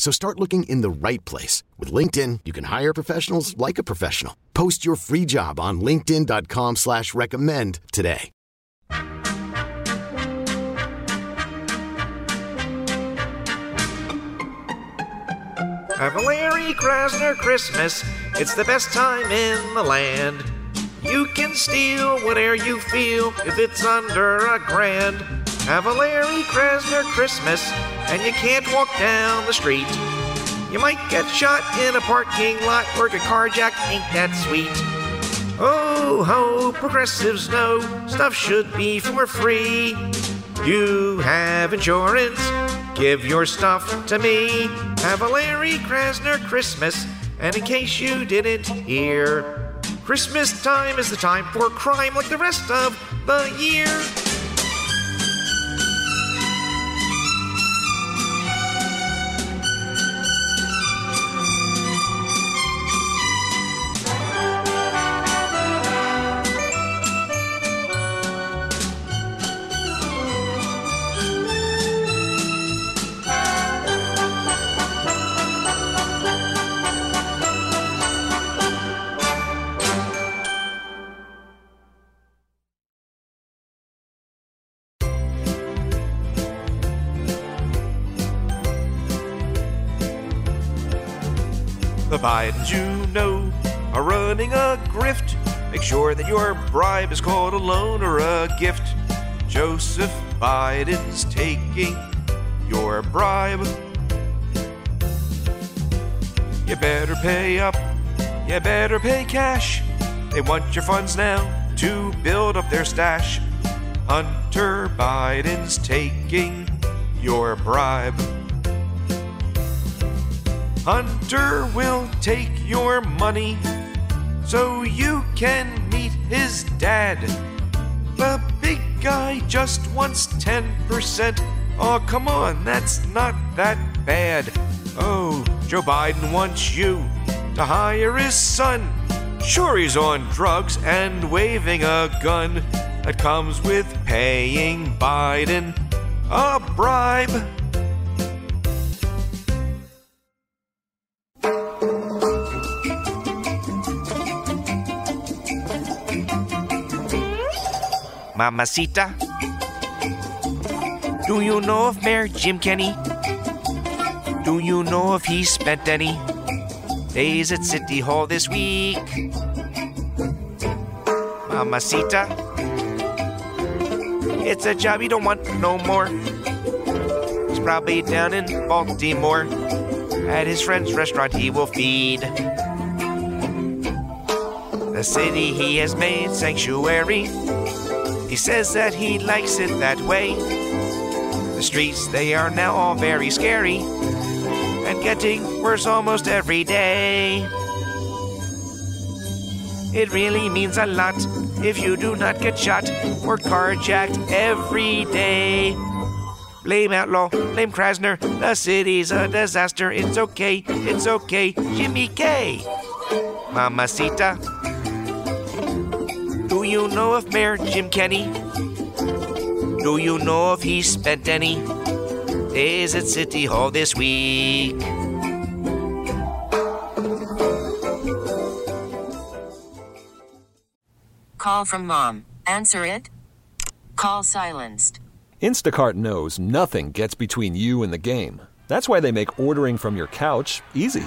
So start looking in the right place. With LinkedIn, you can hire professionals like a professional. Post your free job on linkedin.com slash recommend today. A Larry Krasner Christmas. It's the best time in the land. You can steal whatever you feel if it's under a grand. A Larry Krasner Christmas, and you can't walk down the street. You might get shot in a parking lot or get carjacked, ain't that sweet? Oh ho, progressives know stuff should be for free. You have insurance, give your stuff to me. Have a Larry Krasner Christmas, and in case you didn't hear, Christmas time is the time for crime like the rest of the year. The Bidens you know are running a grift. Make sure that your bribe is called a loan or a gift. Joseph Biden's taking your bribe. You better pay up. You better pay cash. They want your funds now to build up their stash. Hunter Biden's taking your bribe. Hunter will take your money so you can meet his dad. The big guy just wants 10%. Oh, come on, that's not that bad. Oh, Joe Biden wants you to hire his son. Sure, he's on drugs and waving a gun. That comes with paying Biden a bribe. Mamacita. Do you know of Mayor Jim Kenney? Do you know if he spent any days at City Hall this week? Mamacita. It's a job you don't want no more. He's probably down in Baltimore. At his friend's restaurant he will feed. The city he has made sanctuary. He says that he likes it that way. The streets, they are now all very scary and getting worse almost every day. It really means a lot if you do not get shot or carjacked every day. Blame outlaw, blame Krasner. The city's a disaster. It's okay, it's okay. Jimmy K. Mamacita. Do you know if Mayor Jim Kenney? Do you know if he spent any days at City Hall this week? Call from mom. Answer it. Call silenced. Instacart knows nothing gets between you and the game. That's why they make ordering from your couch easy.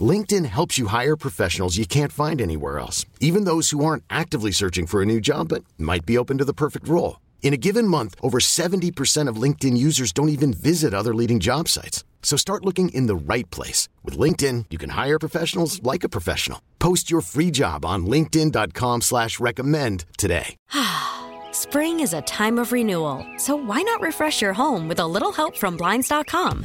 LinkedIn helps you hire professionals you can't find anywhere else, even those who aren't actively searching for a new job but might be open to the perfect role. In a given month, over 70% of LinkedIn users don't even visit other leading job sites. So start looking in the right place. With LinkedIn, you can hire professionals like a professional. Post your free job on linkedin.com slash recommend today. Spring is a time of renewal, so why not refresh your home with a little help from Blinds.com?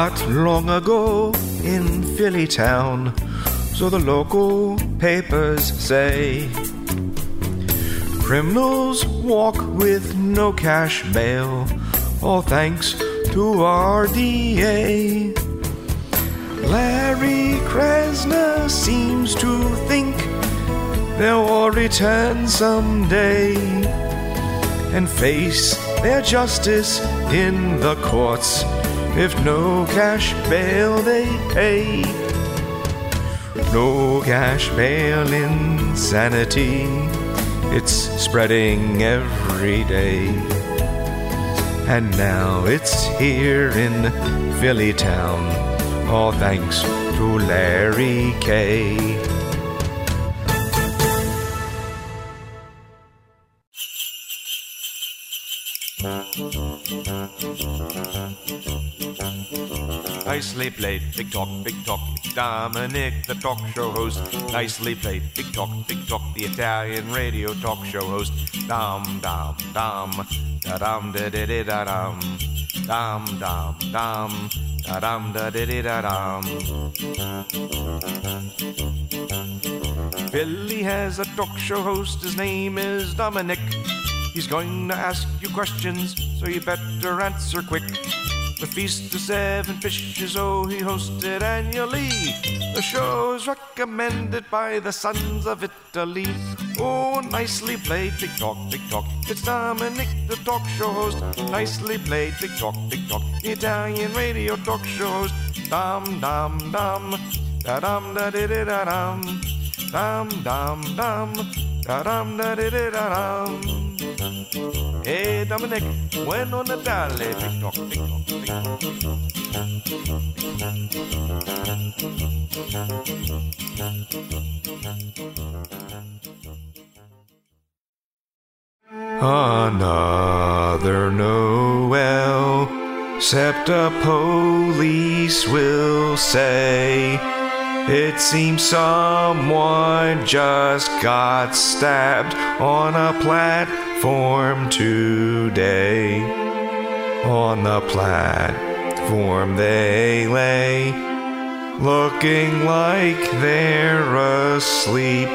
Not long ago in Philly town, so the local papers say. Criminals walk with no cash bail, all thanks to our DA. Larry Krasner seems to think they'll all return someday and face their justice in the courts if no cash bail they pay. No cash bail insanity, it's spreading every day. And now it's here in Philly town, all thanks to Larry K. Nicely played, big talk, big talk. Dominic, the talk show host. Nicely played, big talk, big talk. The Italian radio talk show host. Dum dum dum, da dum da da da da dum, dum dum dum, da dum da da da da dum. Billy has a talk show host. His name is Dominic. He's going to ask you questions, so you better answer quick. The feast of seven fishes, oh, he hosted annually. The show is recommended by the sons of Italy. Oh, nicely played, big talk, big talk. It's Dominic, the talk show host. Nicely played, talk, big talk. The Italian radio talk show host. Dum, dum, dum. Da dum, da di da dum. Dum, dum, dum. Da da di di da. Hey Dominic, Natale, big talk, big talk, big talk, big talk. Another Noel, except a police will say. It seems someone just got stabbed on a platform today. On the platform they lay, looking like they're asleep.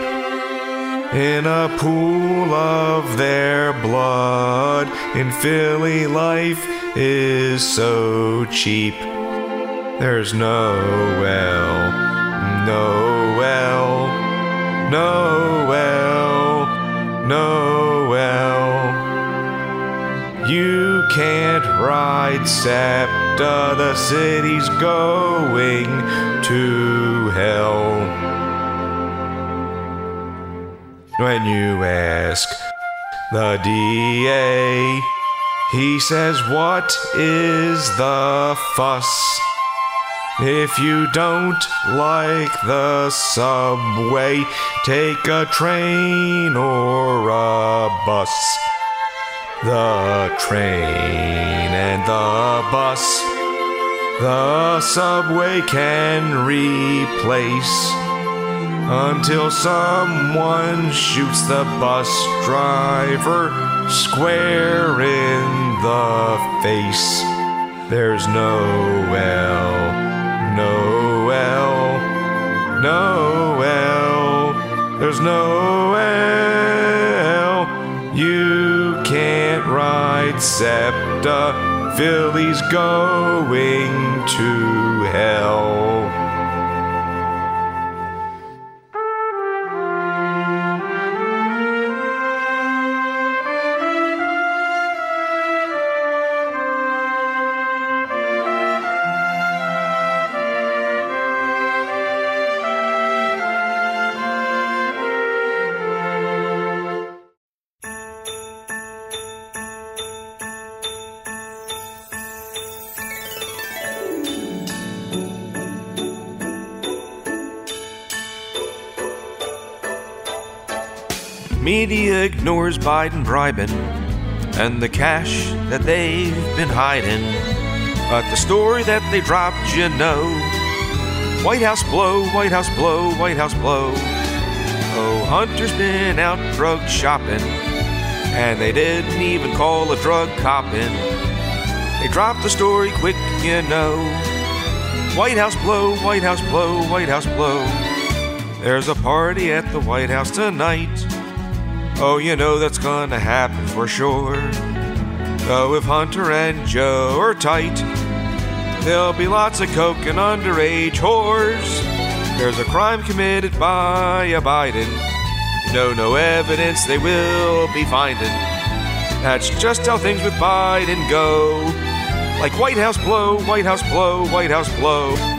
In a pool of their blood, in Philly, life is so cheap. There's no well, Noel, Noel, Noel. You can't ride SEPTA, the city's going to hell. When you ask the DA, he says, What is the fuss? If you don't like the subway, take a train or a bus. The train and the bus, the subway can replace until someone shoots the bus driver square in the face. There's no L, no L, no L. There's no L. You can't ride SEPTA. Philly's going to hell. Media ignores Biden bribing and the cash that they've been hiding. But the story that they dropped, you know White House blow, White House blow, White House blow. Oh, Hunter's been out drug shopping, and they didn't even call a drug copping. They dropped the story quick, you know. White House blow, White House blow, White House blow. There's a party at the White House tonight. Oh, you know that's gonna happen for sure. Though if Hunter and Joe are tight, there'll be lots of coke and underage whores. There's a crime committed by a Biden. Know, no evidence they will be finding. That's just how things with Biden go. Like White House blow, White House blow, White House blow.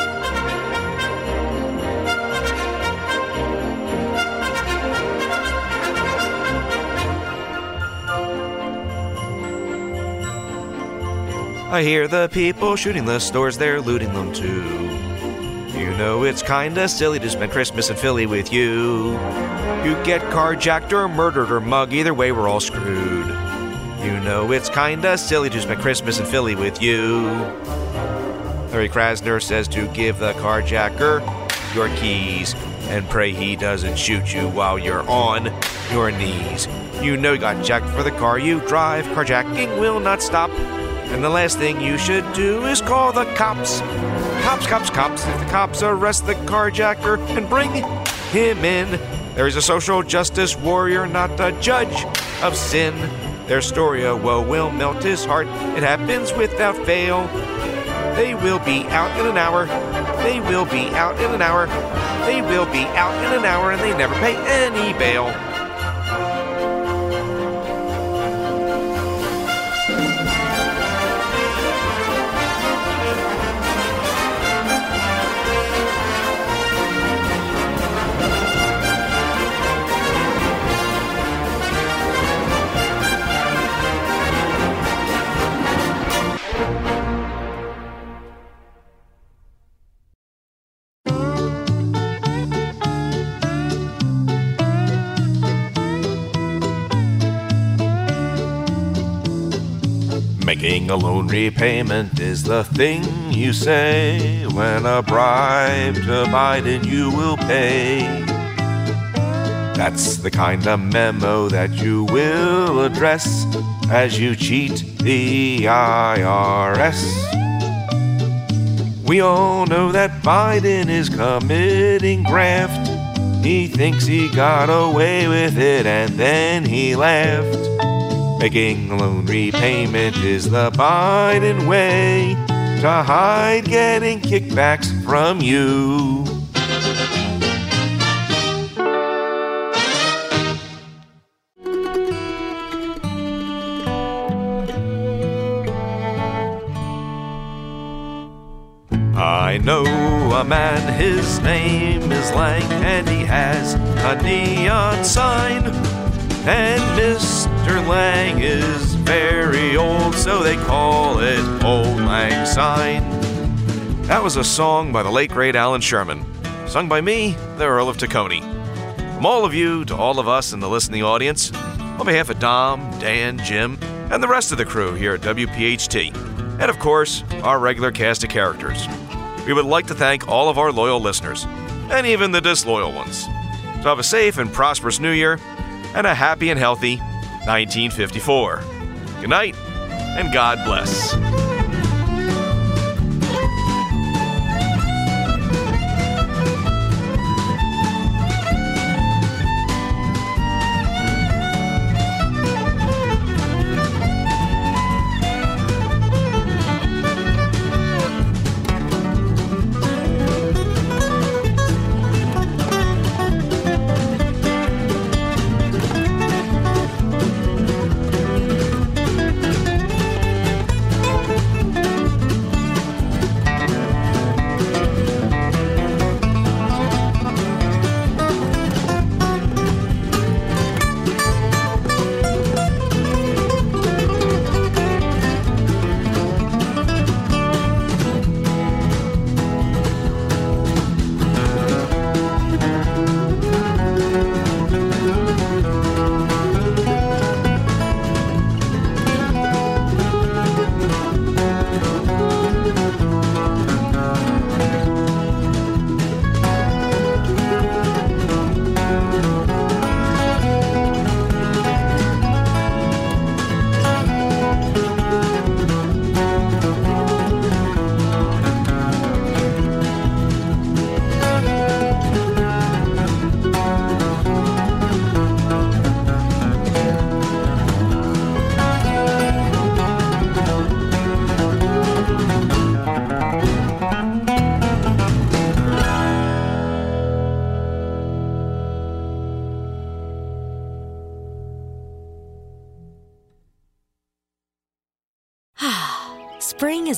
I hear the people shooting the stores, they're looting them too. You know it's kinda silly to spend Christmas in Philly with you. You get carjacked or murdered or mugged, either way we're all screwed. You know it's kinda silly to spend Christmas in Philly with you. Larry Krasner says to give the carjacker your keys and pray he doesn't shoot you while you're on your knees. You know you got jacked for the car you drive. Carjacking will not stop. And the last thing you should do is call the cops. Cops, cops, cops. If the cops arrest the carjacker and bring him in, there is a social justice warrior, not a judge. of sin. Their story of woe will melt his heart. It happens without fail. They will be out in an hour. They will be out in an hour. They will be out in an hour, and they never pay any bail. Making a loan repayment is the thing you say when a bribe to Biden you will pay. That's the kind of memo that you will address as you cheat the IRS. We all know that Biden is committing graft. He thinks he got away with it and then he laughed. Making loan repayment is the Biden way to hide getting kickbacks from you. I know a man, his name is Lang, and he has a neon sign. And Mr. Lang is very old, so they call it Old Lang Syne. That was a song by the late great Allan Sherman, sung by me, the Earl of Tacony. From all of you to all of us in the listening audience, on behalf of Dom, Dan, Jim, and the rest of the crew here at WPHT, and of course, our regular cast of characters, we would like to thank all of our loyal listeners, and even the disloyal ones. So have a safe and prosperous new year, and a happy and healthy 1954. Good night, and God bless.